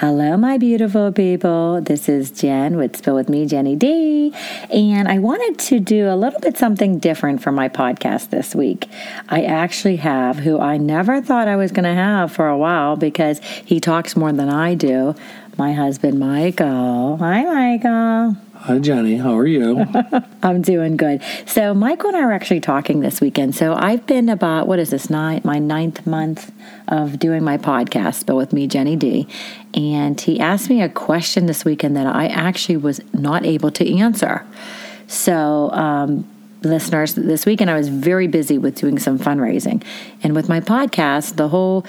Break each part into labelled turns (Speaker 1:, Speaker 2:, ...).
Speaker 1: Hello, my beautiful people. This is Jen with Spill With Me, Jenny D. And I wanted to do a little bit something different for my podcast this week. I actually have who I never thought I was going to have for a while because he talks more than I do. My husband, Michael. Hi, Michael.
Speaker 2: Hi, Jenny. How are you?
Speaker 1: I'm doing good. So, Michael and I are actually talking this weekend. So, I've been about, what is this, nine, my ninth month of doing my podcast, but with me, Jenny D. And he asked me a question this weekend that I actually was not able to answer. So, um, listeners, this weekend I was very busy with doing some fundraising. And with my podcast, the whole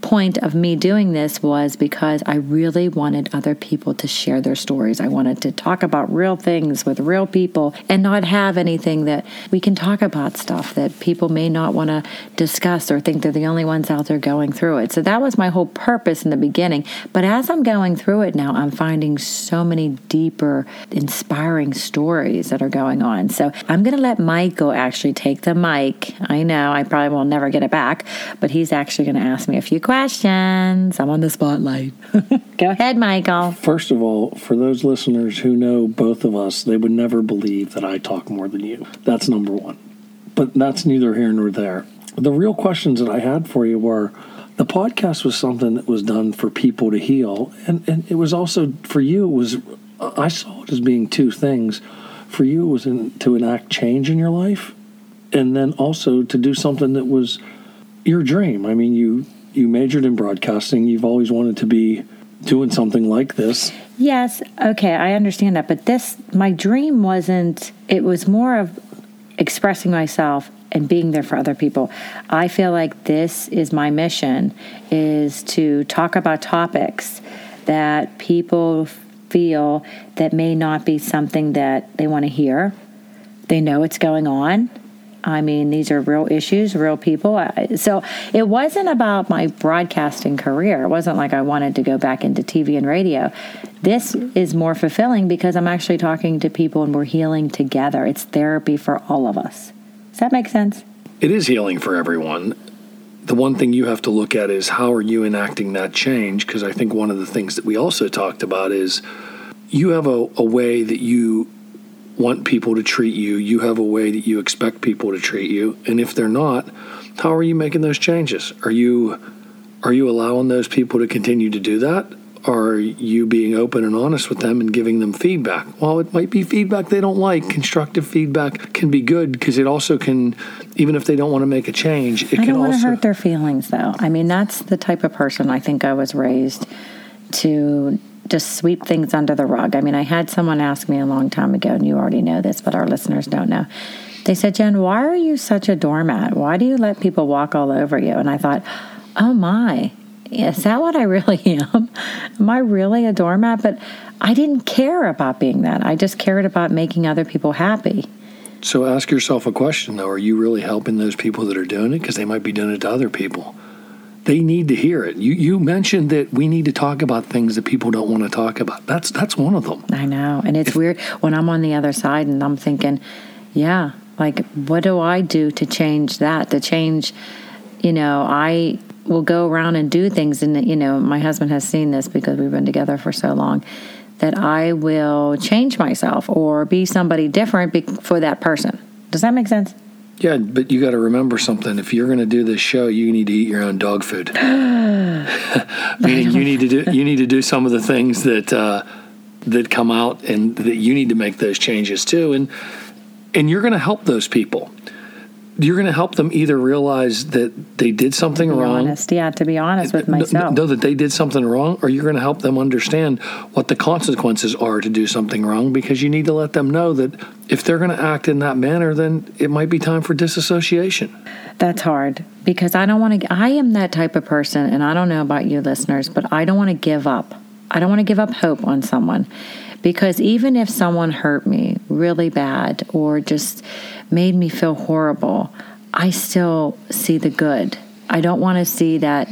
Speaker 1: point of me doing this was because I really wanted other people to share their stories. I wanted to talk about real things with real people and not have anything that we can talk about stuff that people may not want to discuss or think they're the only ones out there going through it. So that was my whole purpose in the beginning. But as I'm going through it now, I'm finding so many deeper, inspiring stories that are going on. So I'm going to let Michael actually take the mic. I know I probably will never get it back, but he's actually going to ask me a few questions questions. I'm on the spotlight. Go ahead, Michael.
Speaker 2: First of all, for those listeners who know both of us, they would never believe that I talk more than you. That's number one. But that's neither here nor there. The real questions that I had for you were the podcast was something that was done for people to heal. And, and it was also for you, it was, I saw it as being two things. For you, it was in, to enact change in your life, and then also to do something that was your dream. I mean, you you majored in broadcasting. You've always wanted to be doing something like this.
Speaker 1: Yes, okay, I understand that. But this, my dream wasn't, it was more of expressing myself and being there for other people. I feel like this is my mission is to talk about topics that people feel that may not be something that they want to hear. They know it's going on I mean, these are real issues, real people. So it wasn't about my broadcasting career. It wasn't like I wanted to go back into TV and radio. This is more fulfilling because I'm actually talking to people and we're healing together. It's therapy for all of us. Does that make sense?
Speaker 2: It is healing for everyone. The one thing you have to look at is how are you enacting that change? Because I think one of the things that we also talked about is you have a, a way that you want people to treat you. You have a way that you expect people to treat you. And if they're not, how are you making those changes? Are you are you allowing those people to continue to do that? Are you being open and honest with them and giving them feedback? While it might be feedback they don't like, constructive feedback can be good because it also can, even if they don't want to make a change, it
Speaker 1: I
Speaker 2: can also
Speaker 1: hurt their feelings, though. I mean, that's the type of person I think I was raised to just sweep things under the rug. I mean, I had someone ask me a long time ago, and you already know this, but our listeners don't know. They said, Jen, why are you such a doormat? Why do you let people walk all over you? And I thought, oh my, is that what I really am? Am I really a doormat? But I didn't care about being that. I just cared about making other people happy.
Speaker 2: So ask yourself a question though: Are you really helping those people that are doing it? Because they might be doing it to other people they need to hear it. You you mentioned that we need to talk about things that people don't want to talk about. That's that's one of them.
Speaker 1: I know, and it's if, weird when I'm on the other side and I'm thinking, yeah, like what do I do to change that? To change, you know, I will go around and do things, and you know, my husband has seen this because we've been together for so long. That I will change myself or be somebody different for that person. Does that make sense?
Speaker 2: Yeah, but you got to remember something. If you're going to do this show, you need to eat your own dog food. Meaning, you need to do you need to do some of the things that uh, that come out, and that you need to make those changes too. And and you're going to help those people. You're going to help them either realize that they did something
Speaker 1: Be
Speaker 2: wrong.
Speaker 1: honest, yeah, to be honest with myself.
Speaker 2: Know that they did something wrong, or you're going to help them understand what the consequences are to do something wrong because you need to let them know that if they're going to act in that manner, then it might be time for disassociation.
Speaker 1: That's hard because I don't want to. I am that type of person, and I don't know about you listeners, but I don't want to give up. I don't want to give up hope on someone because even if someone hurt me really bad or just made me feel horrible, I still see the good. I don't want to see that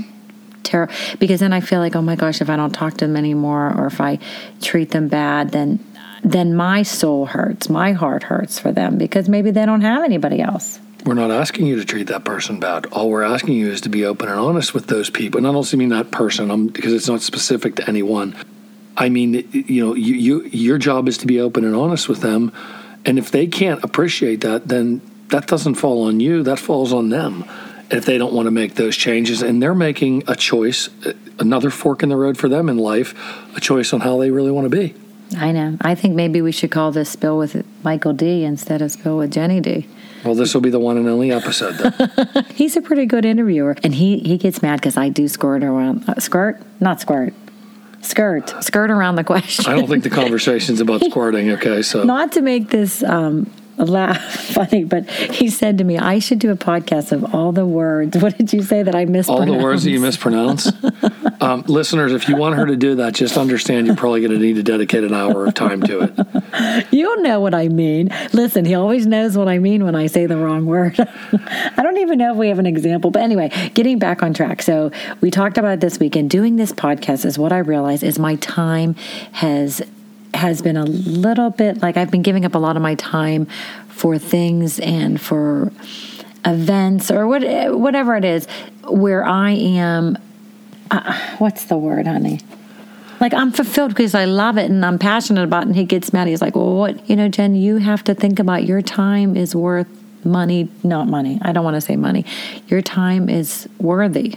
Speaker 1: terror because then I feel like, oh my gosh, if I don't talk to them anymore or if I treat them bad, then then my soul hurts, my heart hurts for them because maybe they don't have anybody else.
Speaker 2: We're not asking you to treat that person bad. All we're asking you is to be open and honest with those people. And I don't mean that person um, because it's not specific to anyone. I mean, you know, you, you your job is to be open and honest with them. And if they can't appreciate that, then that doesn't fall on you. That falls on them. If they don't want to make those changes, and they're making a choice, uh, another fork in the road for them in life, a choice on how they really want to be.
Speaker 1: I know. I think maybe we should call this Spill with Michael D instead of Spill with Jenny D.
Speaker 2: Well, this will be the one and only episode. Then.
Speaker 1: He's a pretty good interviewer, and he he gets mad because I do squirt around uh, skirt, not squirt, skirt, skirt around the question.
Speaker 2: I don't think the conversation's about squirting. Okay, so
Speaker 1: not to make this um, laugh funny, but he said to me, "I should do a podcast of all the words." What did you say that I mispronounced?
Speaker 2: all the words that you mispronounce. um, listeners, if you want her to do that, just understand you're probably going to need to dedicate an hour of time to it.
Speaker 1: You'll know what I mean. Listen, he always knows what I mean when I say the wrong word. I don't even know if we have an example. But anyway, getting back on track. So we talked about it this week, and doing this podcast is what I realize is my time has has been a little bit like I've been giving up a lot of my time for things and for events or what, whatever it is where I am. Uh, what's the word, honey? like I'm fulfilled because I love it and I'm passionate about it. And he gets mad. He's like, well, what, you know, Jen, you have to think about your time is worth money, not money. I don't want to say money. Your time is worthy.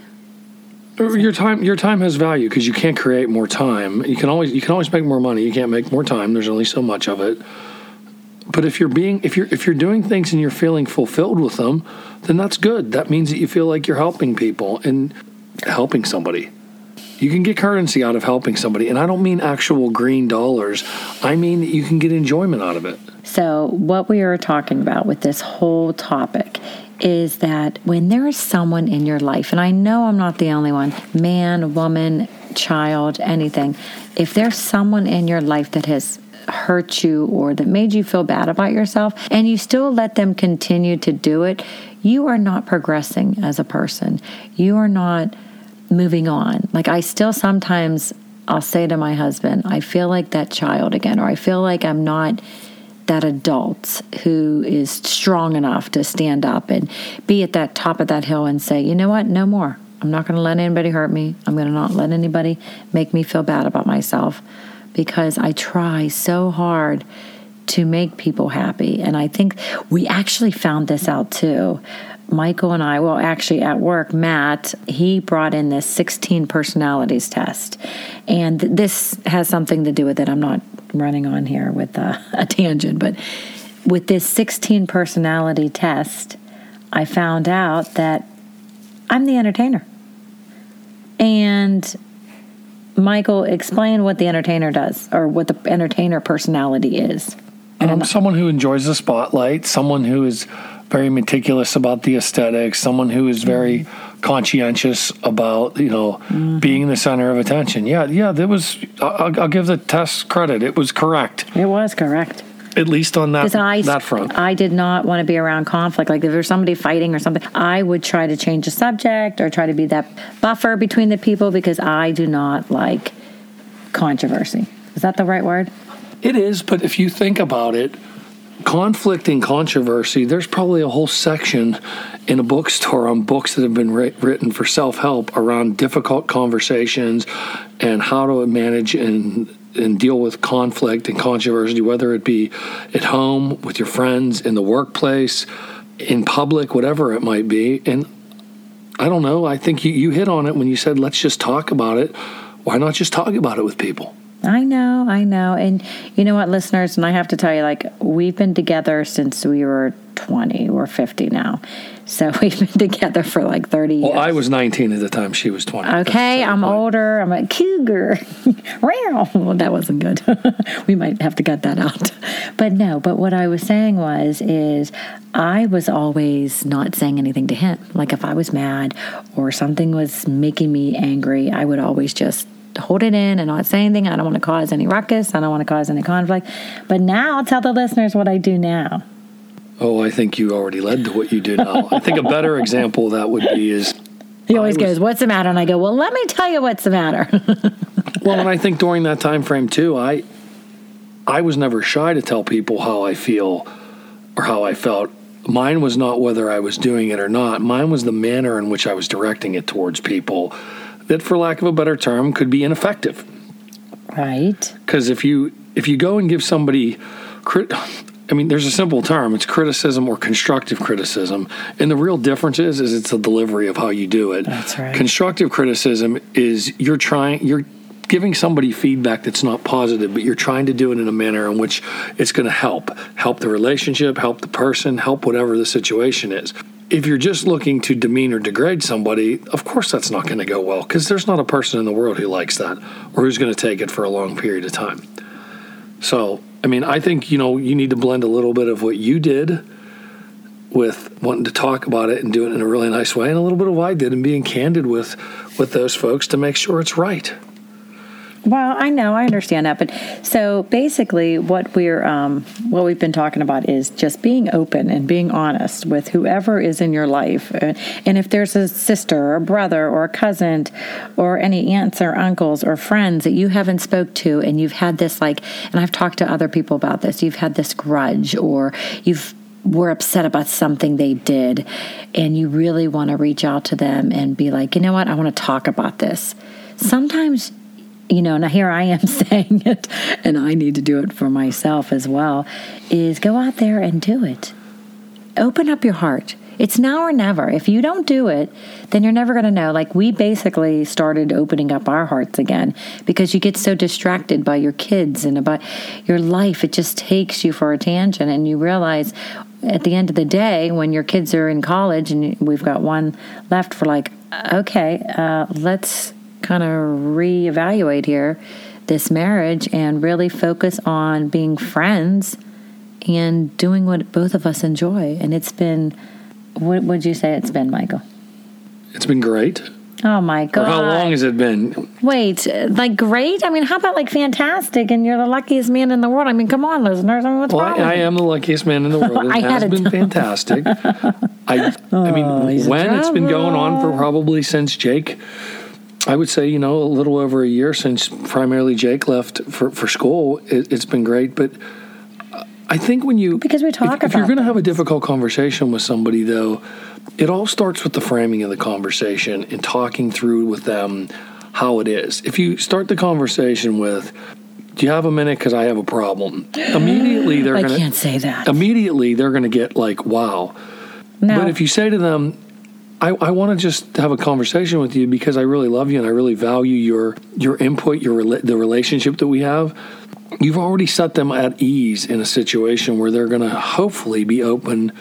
Speaker 2: Your time, your time has value because you can't create more time. You can always, you can always make more money. You can't make more time. There's only so much of it. But if you're being, if you're, if you're doing things and you're feeling fulfilled with them, then that's good. That means that you feel like you're helping people and helping somebody. You can get currency out of helping somebody, and I don't mean actual green dollars. I mean that you can get enjoyment out of it.
Speaker 1: So, what we are talking about with this whole topic is that when there is someone in your life, and I know I'm not the only one man, woman, child, anything if there's someone in your life that has hurt you or that made you feel bad about yourself, and you still let them continue to do it, you are not progressing as a person. You are not moving on. Like, I still sometimes. I'll say to my husband, I feel like that child again, or I feel like I'm not that adult who is strong enough to stand up and be at that top of that hill and say, you know what, no more. I'm not going to let anybody hurt me. I'm going to not let anybody make me feel bad about myself because I try so hard to make people happy. And I think we actually found this out too. Michael and I, well, actually at work, Matt, he brought in this 16 personalities test. And this has something to do with it. I'm not running on here with a, a tangent, but with this 16 personality test, I found out that I'm the entertainer. And Michael, explain what the entertainer does or what the entertainer personality is.
Speaker 2: Um, someone who enjoys the spotlight, someone who is very meticulous about the aesthetics, someone who is very conscientious about you know mm-hmm. being the center of attention. Yeah, yeah, that was. I'll, I'll give the test credit; it was correct,
Speaker 1: It was correct.
Speaker 2: at least on that
Speaker 1: I,
Speaker 2: that front.
Speaker 1: I did not want to be around conflict. Like if there's somebody fighting or something, I would try to change the subject or try to be that buffer between the people because I do not like controversy. Is that the right word?
Speaker 2: It is, but if you think about it, conflict and controversy, there's probably a whole section in a bookstore on books that have been writ- written for self help around difficult conversations and how to manage and and deal with conflict and controversy, whether it be at home, with your friends, in the workplace. in public, whatever it might be. And I don't know. I think you, you hit on it when you said, let's just talk about it. Why not just talk about it with people?
Speaker 1: I know, I know. And you know what, listeners, and I have to tell you, like, we've been together since we were 20. We're 50 now. So we've been together for like 30 years.
Speaker 2: Well, I was 19 at the time she was 20.
Speaker 1: Okay, I'm point. older. I'm a cougar. well, that wasn't good. we might have to cut that out. But no, but what I was saying was is I was always not saying anything to him. Like if I was mad or something was making me angry, I would always just hold it in and not say anything. I don't want to cause any ruckus. I don't want to cause any conflict. But now I'll tell the listeners what I do now.
Speaker 2: Oh, I think you already led to what you do now. I think a better example of that would be is
Speaker 1: he always was, goes, "What's the matter?" And I go, "Well, let me tell you what's the matter."
Speaker 2: well, and I think during that time frame too, I I was never shy to tell people how I feel or how I felt. Mine was not whether I was doing it or not. Mine was the manner in which I was directing it towards people that, for lack of a better term, could be ineffective.
Speaker 1: Right.
Speaker 2: Because if you if you go and give somebody crit- I mean, there's a simple term. It's criticism or constructive criticism, and the real difference is, is it's the delivery of how you do it.
Speaker 1: That's right.
Speaker 2: Constructive criticism is you're trying, you're giving somebody feedback that's not positive, but you're trying to do it in a manner in which it's going to help, help the relationship, help the person, help whatever the situation is. If you're just looking to demean or degrade somebody, of course that's not going to go well because there's not a person in the world who likes that or who's going to take it for a long period of time. So I mean, I think, you know, you need to blend a little bit of what you did with wanting to talk about it and do it in a really nice way and a little bit of what I did and being candid with with those folks to make sure it's right.
Speaker 1: Well, I know, I understand that, but so basically, what we're um, what we've been talking about is just being open and being honest with whoever is in your life, and if there's a sister or a brother or a cousin or any aunts or uncles or friends that you haven't spoke to, and you've had this like, and I've talked to other people about this, you've had this grudge or you've were upset about something they did, and you really want to reach out to them and be like, you know what, I want to talk about this. Sometimes you know, now here I am saying it, and I need to do it for myself as well, is go out there and do it. Open up your heart. It's now or never. If you don't do it, then you're never going to know. Like we basically started opening up our hearts again because you get so distracted by your kids and about your life. It just takes you for a tangent, and you realize at the end of the day, when your kids are in college and we've got one left for like, okay, uh, let's kind of reevaluate here this marriage and really focus on being friends and doing what both of us enjoy. And it's been, what would you say it's been, Michael?
Speaker 2: It's been great.
Speaker 1: Oh my god!
Speaker 2: Or how long has it been?
Speaker 1: Wait, like great? I mean, how about like fantastic? And you're the luckiest man in the world. I mean, come on, listeners. I mean, what's
Speaker 2: well,
Speaker 1: wrong?
Speaker 2: I, I am the luckiest man in the world. It I has been fantastic. I, I mean, oh, when it's been going on for probably since Jake I would say, you know, a little over a year since primarily Jake left for, for school. It, has been great. But I think when you.
Speaker 1: Because we talk
Speaker 2: if, if you're going to have a difficult conversation with somebody, though, it all starts with the framing of the conversation and talking through with them how it is. If you start the conversation with, do you have a minute? Because I have a problem. Immediately, they're going to.
Speaker 1: I can't say that.
Speaker 2: Immediately, they're going to get like, wow. No. But if you say to them, I, I want to just have a conversation with you because I really love you and I really value your your input, your the relationship that we have. You've already set them at ease in a situation where they're going to hopefully be open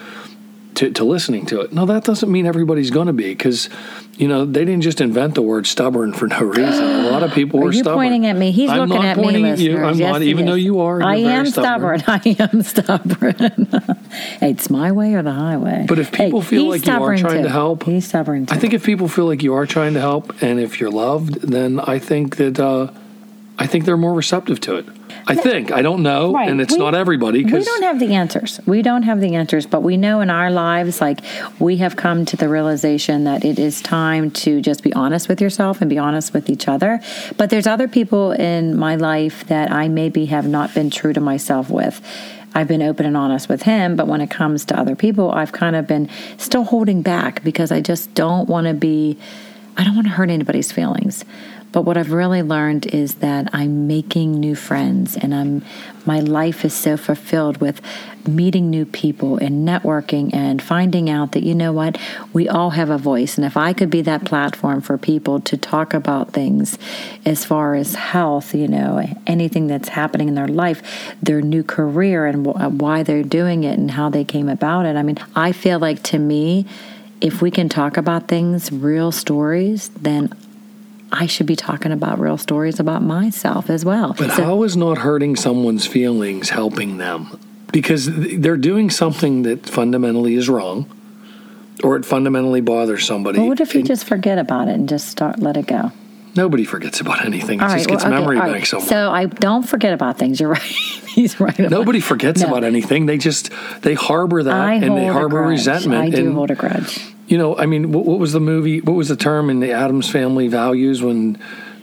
Speaker 2: to, to listening to it. No, that doesn't mean everybody's going to be because you know they didn't just invent the word stubborn for no reason. A lot of people were stubborn.
Speaker 1: pointing at me? He's
Speaker 2: I'm
Speaker 1: looking at
Speaker 2: me,
Speaker 1: at
Speaker 2: you. I'm
Speaker 1: yes,
Speaker 2: not, even though you are.
Speaker 1: I am
Speaker 2: stubborn.
Speaker 1: stubborn. I am stubborn. it's my way or the highway.
Speaker 2: But if people
Speaker 1: hey,
Speaker 2: feel like you are trying
Speaker 1: too.
Speaker 2: to help,
Speaker 1: he's stubborn. Too.
Speaker 2: I think if people feel like you are trying to help, and if you're loved, then I think that uh, I think they're more receptive to it. I think. I don't know, right. and it's we, not everybody. Cause...
Speaker 1: we don't have the answers. We don't have the answers, but we know in our lives, like we have come to the realization that it is time to just be honest with yourself and be honest with each other. But there's other people in my life that I maybe have not been true to myself with. I've been open and honest with him, but when it comes to other people, I've kind of been still holding back because I just don't want to be, I don't want to hurt anybody's feelings. But what I've really learned is that I'm making new friends and I'm my life is so fulfilled with meeting new people and networking and finding out that you know what we all have a voice and if I could be that platform for people to talk about things as far as health, you know, anything that's happening in their life, their new career and uh, why they're doing it and how they came about it. I mean, I feel like to me if we can talk about things, real stories, then I should be talking about real stories about myself as well.
Speaker 2: But so, how is not hurting someone's feelings helping them? Because they're doing something that fundamentally is wrong or it fundamentally bothers somebody.
Speaker 1: Well, what if you just forget about it and just start let it go?
Speaker 2: Nobody forgets about anything. It just right, gets well, okay, memory right. bank somewhere.
Speaker 1: So I don't forget about things. You're right. He's right.
Speaker 2: Nobody forgets no. about anything. They just they harbor that
Speaker 1: I
Speaker 2: and they harbor resentment.
Speaker 1: I do
Speaker 2: and,
Speaker 1: hold a grudge.
Speaker 2: You know, I mean, what, what, was the movie? What was the term in the Addams Family Values when,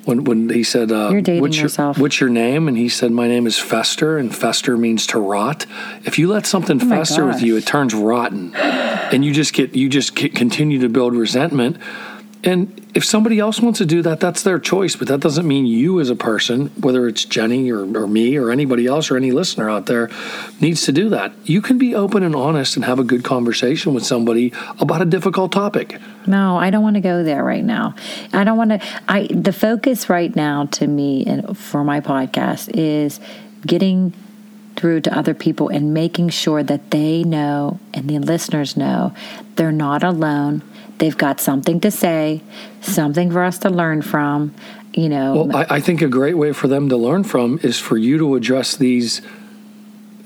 Speaker 2: when, when he said,
Speaker 1: uh, "You're dating
Speaker 2: what's
Speaker 1: yourself."
Speaker 2: Your, what's your name? And he said, "My name is Fester, and Fester means to rot. If you let something
Speaker 1: oh
Speaker 2: fester with you, it turns rotten, and you just get you just continue to build resentment." And if somebody else wants to do that, that's their choice. But that doesn't mean you, as a person, whether it's Jenny or, or me or anybody else or any listener out there, needs to do that. You can be open and honest and have a good conversation with somebody about a difficult topic.
Speaker 1: No, I don't want to go there right now. I don't want to. I the focus right now to me and for my podcast is getting through to other people and making sure that they know and the listeners know they're not alone They've got something to say, something for us to learn from. You know,
Speaker 2: well, I, I think a great way for them to learn from is for you to address these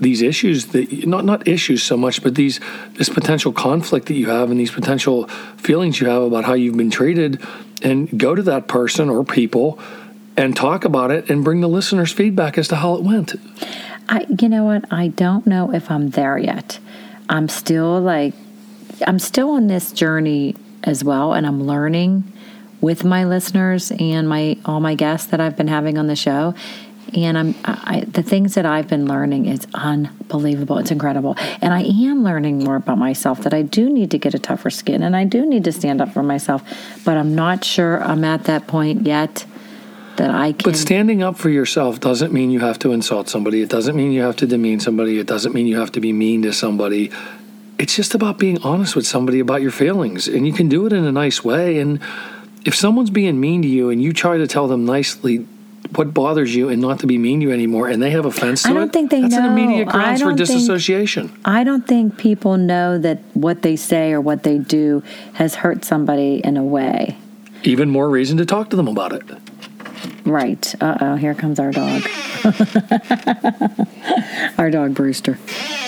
Speaker 2: these issues that not not issues so much, but these this potential conflict that you have and these potential feelings you have about how you've been treated, and go to that person or people and talk about it and bring the listeners feedback as to how it went.
Speaker 1: I, you know what? I don't know if I'm there yet. I'm still like I'm still on this journey as well, and I'm learning with my listeners and my all my guests that I've been having on the show. And I'm I, the things that I've been learning is unbelievable. It's incredible, and I am learning more about myself. That I do need to get a tougher skin, and I do need to stand up for myself. But I'm not sure I'm at that point yet that I can.
Speaker 2: But standing up for yourself doesn't mean you have to insult somebody. It doesn't mean you have to demean somebody. It doesn't mean you have to be mean to somebody it's just about being honest with somebody about your feelings and you can do it in a nice way and if someone's being mean to you and you try to tell them nicely what bothers you and not to be mean to you anymore and they have offense to
Speaker 1: I don't
Speaker 2: it,
Speaker 1: think they
Speaker 2: that's
Speaker 1: know.
Speaker 2: an immediate grounds for disassociation.
Speaker 1: Think, I don't think people know that what they say or what they do has hurt somebody in a way.
Speaker 2: Even more reason to talk to them about it.
Speaker 1: Right. Uh oh, here comes our dog. our dog Brewster.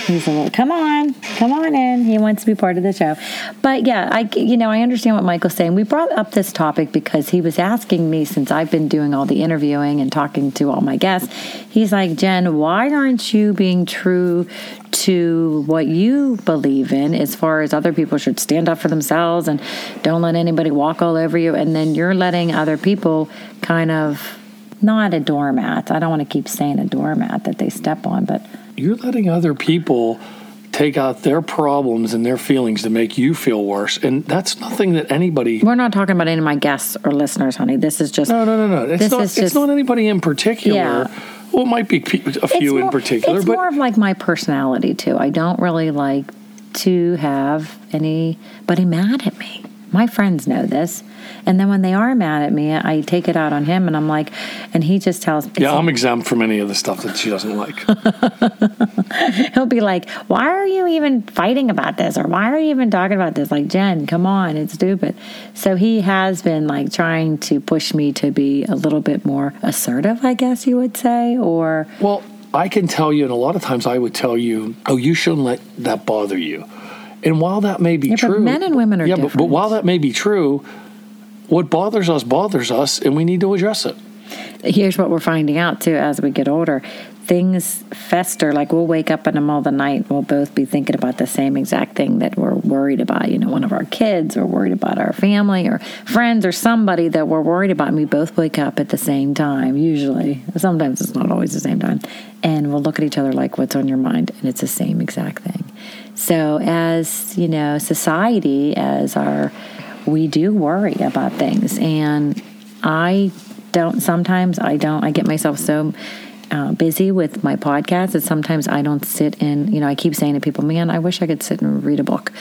Speaker 1: He's a little, come on, come on in. He wants to be part of the show. But yeah, I, you know, I understand what Michael's saying. We brought up this topic because he was asking me since I've been doing all the interviewing and talking to all my guests. He's like, Jen, why aren't you being true to what you believe in as far as other people should stand up for themselves and don't let anybody walk all over you? And then you're letting other people kind of not a doormat. I don't want to keep saying a doormat that they step on, but
Speaker 2: you're letting other people take out their problems and their feelings to make you feel worse. And that's nothing that anybody.
Speaker 1: We're not talking about any of my guests or listeners, honey. This is just.
Speaker 2: No, no, no, no. It's, not, it's just, not anybody in particular. Yeah. Well, it might be a few more, in particular.
Speaker 1: It's
Speaker 2: but,
Speaker 1: more of like my personality, too. I don't really like to have anybody mad at me. My friends know this. And then when they are mad at me, I take it out on him, and I'm like, and he just tells. Me.
Speaker 2: Yeah, I'm exempt from any of the stuff that she doesn't like.
Speaker 1: He'll be like, "Why are you even fighting about this? Or why are you even talking about this? Like, Jen, come on, it's stupid." So he has been like trying to push me to be a little bit more assertive, I guess you would say, or
Speaker 2: well. I can tell you, and a lot of times I would tell you, oh, you shouldn't let that bother you. And while that may be
Speaker 1: yeah,
Speaker 2: true,
Speaker 1: men and women are
Speaker 2: yeah,
Speaker 1: different.
Speaker 2: But, but while that may be true, what bothers us bothers us, and we need to address it.
Speaker 1: Here's what we're finding out too as we get older things fester. Like we'll wake up in the middle of the night, we'll both be thinking about the same exact thing that we're worried about. You know, one of our kids, or worried about our family, or friends, or somebody that we're worried about. And we both wake up at the same time, usually. Sometimes it's not always the same time. And we'll look at each other like, what's on your mind? And it's the same exact thing. So, as you know, society, as our we do worry about things. And I don't sometimes I don't I get myself so uh, busy with my podcast that sometimes I don't sit and, you know, I keep saying to people, man, I wish I could sit and read a book.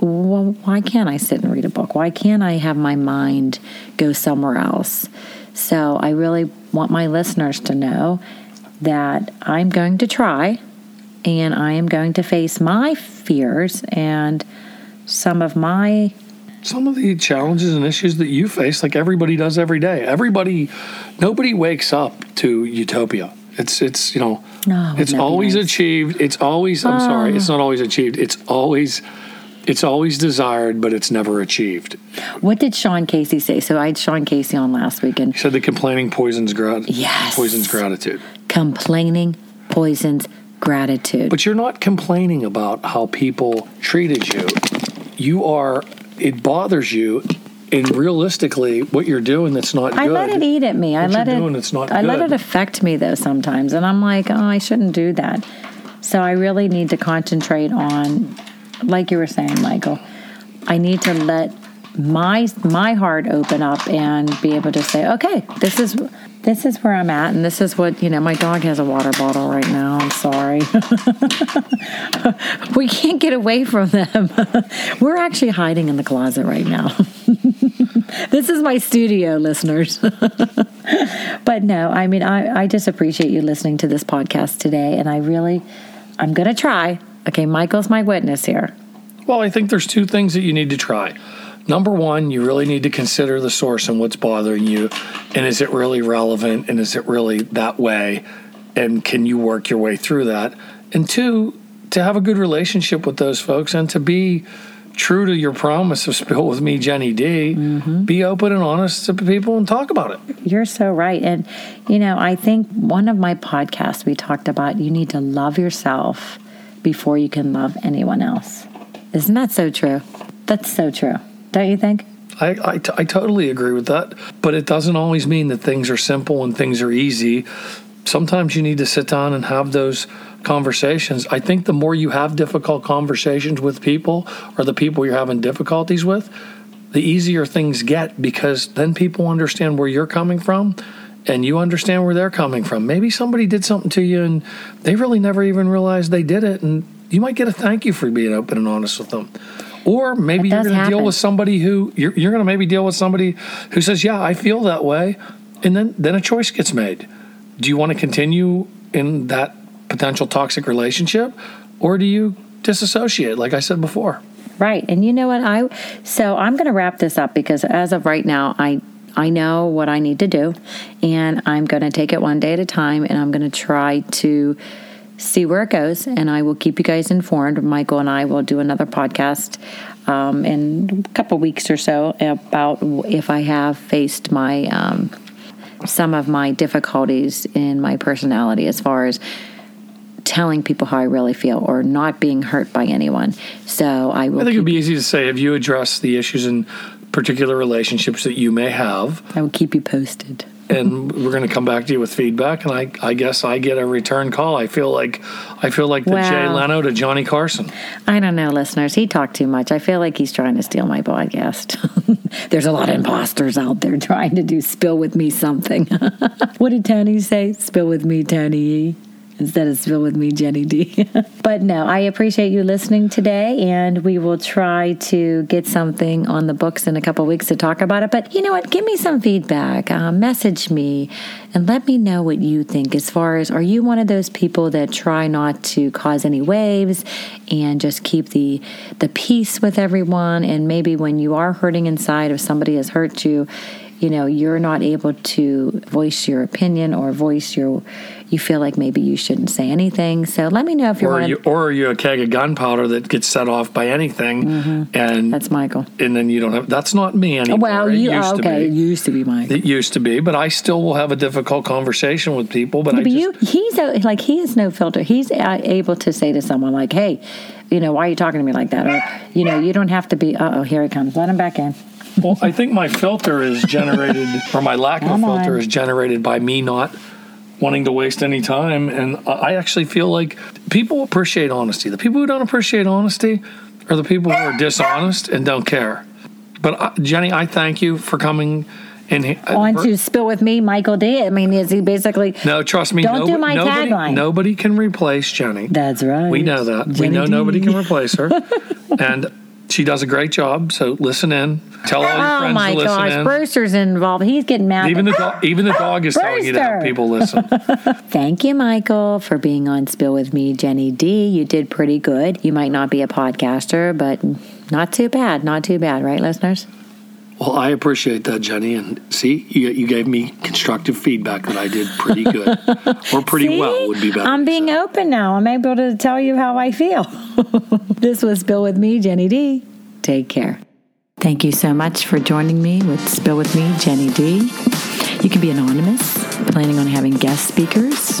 Speaker 1: Well, why can't I sit and read a book? Why can't I have my mind go somewhere else? So I really want my listeners to know that I'm going to try and I am going to face my fears and some of my
Speaker 2: some of the challenges and issues that you face like everybody does every day everybody nobody wakes up to utopia it's it's you know
Speaker 1: Oh,
Speaker 2: it's
Speaker 1: wouldn't that be
Speaker 2: always
Speaker 1: nice?
Speaker 2: achieved it's always i'm ah. sorry it's not always achieved it's always it's always desired but it's never achieved
Speaker 1: What did Sean Casey say? So I had Sean Casey on last week and
Speaker 2: he said the complaining poisons grat-
Speaker 1: Yes.
Speaker 2: poisons gratitude
Speaker 1: complaining poisons gratitude.
Speaker 2: But you're not complaining about how people treated you. You are, it bothers you. And realistically, what you're doing that's not
Speaker 1: I
Speaker 2: good.
Speaker 1: let it eat at me. I let
Speaker 2: you're
Speaker 1: it.
Speaker 2: doing, it's not
Speaker 1: I let it affect me though sometimes, and I'm like, oh, I shouldn't do that. So I really need to concentrate on, like you were saying, Michael. I need to let my my heart open up and be able to say, okay, this is this is where I'm at, and this is what you know. My dog has a water bottle right now. I'm sorry. we can't get away from them. We're actually hiding in the closet right now. this is my studio, listeners. but no, I mean, I, I just appreciate you listening to this podcast today. And I really, I'm to try. Okay, Michael's my witness here.
Speaker 2: Well, I think there's two things that you need to try. Number one, you really need to consider the source and what's bothering you. And is it really relevant? And is it really that way? And can you work your way through that? And two, to have a good relationship with those folks and to be true to your promise of spill with me, Jenny D. Mm-hmm. Be open and honest to people and talk about it.
Speaker 1: You're so right. And, you know, I think one of my podcasts we talked about you need to love yourself before you can love anyone else. Isn't that so true? That's so true. Don't you think?
Speaker 2: I, I, t- I totally agree with that, but it doesn't always mean that things are simple and things are easy. Sometimes you need to sit down and have those conversations. I think the more you have difficult conversations with people or the people you're having difficulties with, the easier things get because then people understand where you're coming from and you understand where they're coming from. Maybe somebody did something to you and they really never even realized they did it, and you might get a thank you for being open and honest with them. Or maybe you're going to deal with somebody who you're, you're going to maybe deal with somebody who says, "Yeah, I feel that way," and then then a choice gets made. Do you want to continue in that potential toxic relationship, or do you disassociate? Like I said before.
Speaker 1: Right. And you know what? I so I'm going to wrap this up because as of right now, I I know what I need to do and I'm going to take it one day at a time and I'm going to try to see where it goes and I will keep you guys informed. Michael and I will do another podcast um, in a couple weeks or so about if I have faced my um, some of my difficulties in my personality as far as telling people how I really feel or not being hurt by anyone. So I will
Speaker 2: I think it'd be easy to say, have you addressed the issues in particular relationships that you may have?
Speaker 1: I will keep you posted.
Speaker 2: And we're going to come back to you with feedback. And I, I guess I get a return call. I feel like, I feel like the
Speaker 1: Wow.
Speaker 2: Jay Leno to Johnny Carson.
Speaker 1: I don't know, listeners. He talked too much. I feel like he's trying to steal my podcast. There's a lot of imposters out there trying to do spill with me something. what did Tony say? Spill with me, Tony. Instead of spill with me, Jenny D. but no, I appreciate you listening today, and we will try to get something on the books in a couple weeks to talk about it. But you know what? Give me some feedback. Uh, message me and let me know what you think as far as are you one of those people that try not to cause any waves and just keep the the peace with everyone and maybe when you are hurting inside if somebody has hurt you you know you're not able to voice your opinion or voice your you feel like maybe you shouldn't say anything so let me know if you're
Speaker 2: Or are, you, or are you a keg of gunpowder that gets set off by anything, and
Speaker 1: Mm-hmm. that's michael
Speaker 2: and then you don't have? That's not me anymore.
Speaker 1: well
Speaker 2: It
Speaker 1: you
Speaker 2: used
Speaker 1: oh,
Speaker 2: to
Speaker 1: okay
Speaker 2: be.
Speaker 1: it used to be mike
Speaker 2: It used to be, but I still will have a difficult conversation with people. But I
Speaker 1: but
Speaker 2: just,
Speaker 1: you he's a, like he has no filter he's able to say to someone like hey you know why are you talking to me like that or you know you don't have to be uh-oh here he comes let him back in
Speaker 2: well, I think my filter is generated, or my lack of
Speaker 1: Come
Speaker 2: filter
Speaker 1: on.
Speaker 2: is generated by me not wanting to waste any time. And I actually feel like people appreciate honesty. The people who don't appreciate honesty are the people who are dishonest and don't care. But uh, Jenny, I thank you for coming And he, uh,
Speaker 1: On
Speaker 2: Bert-
Speaker 1: to spill with me, Michael D. I mean, is he basically?
Speaker 2: no, trust me.
Speaker 1: Don't do my
Speaker 2: nobody,
Speaker 1: tagline.
Speaker 2: Nobody can replace Jenny.
Speaker 1: That's right.
Speaker 2: We know that. we know
Speaker 1: D.
Speaker 2: nobody can replace her. and she does a great job. So listen in. Tell all your
Speaker 1: Oh
Speaker 2: friends
Speaker 1: my
Speaker 2: to listen
Speaker 1: gosh,
Speaker 2: in.
Speaker 1: Brewster's involved. He's getting mad.
Speaker 2: even the dog, even the dog is telling you to have people listen.
Speaker 1: Thank you, Michael, for being on Spill with Me, Jenny D. You did pretty good. You might not be a podcaster, but not too bad. Not too bad, right, listeners?
Speaker 2: Well, I appreciate that, Jenny. And see, you, you gave me constructive feedback that I did pretty good, or pretty
Speaker 1: See?
Speaker 2: well would be better.
Speaker 1: I'm being open now. I'm able to tell you how I feel. this was Spill with Me, Jenny D. Take care. Thank you so much for joining me with Spill with Me, Jenny D. You can be anonymous, planning on having guest speakers,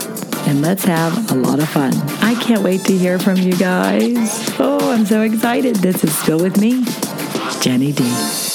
Speaker 1: And let's have a lot of fun. I can't wait to hear from you guys. Oh, I'm so excited. This is Spill With Me, Jenny D.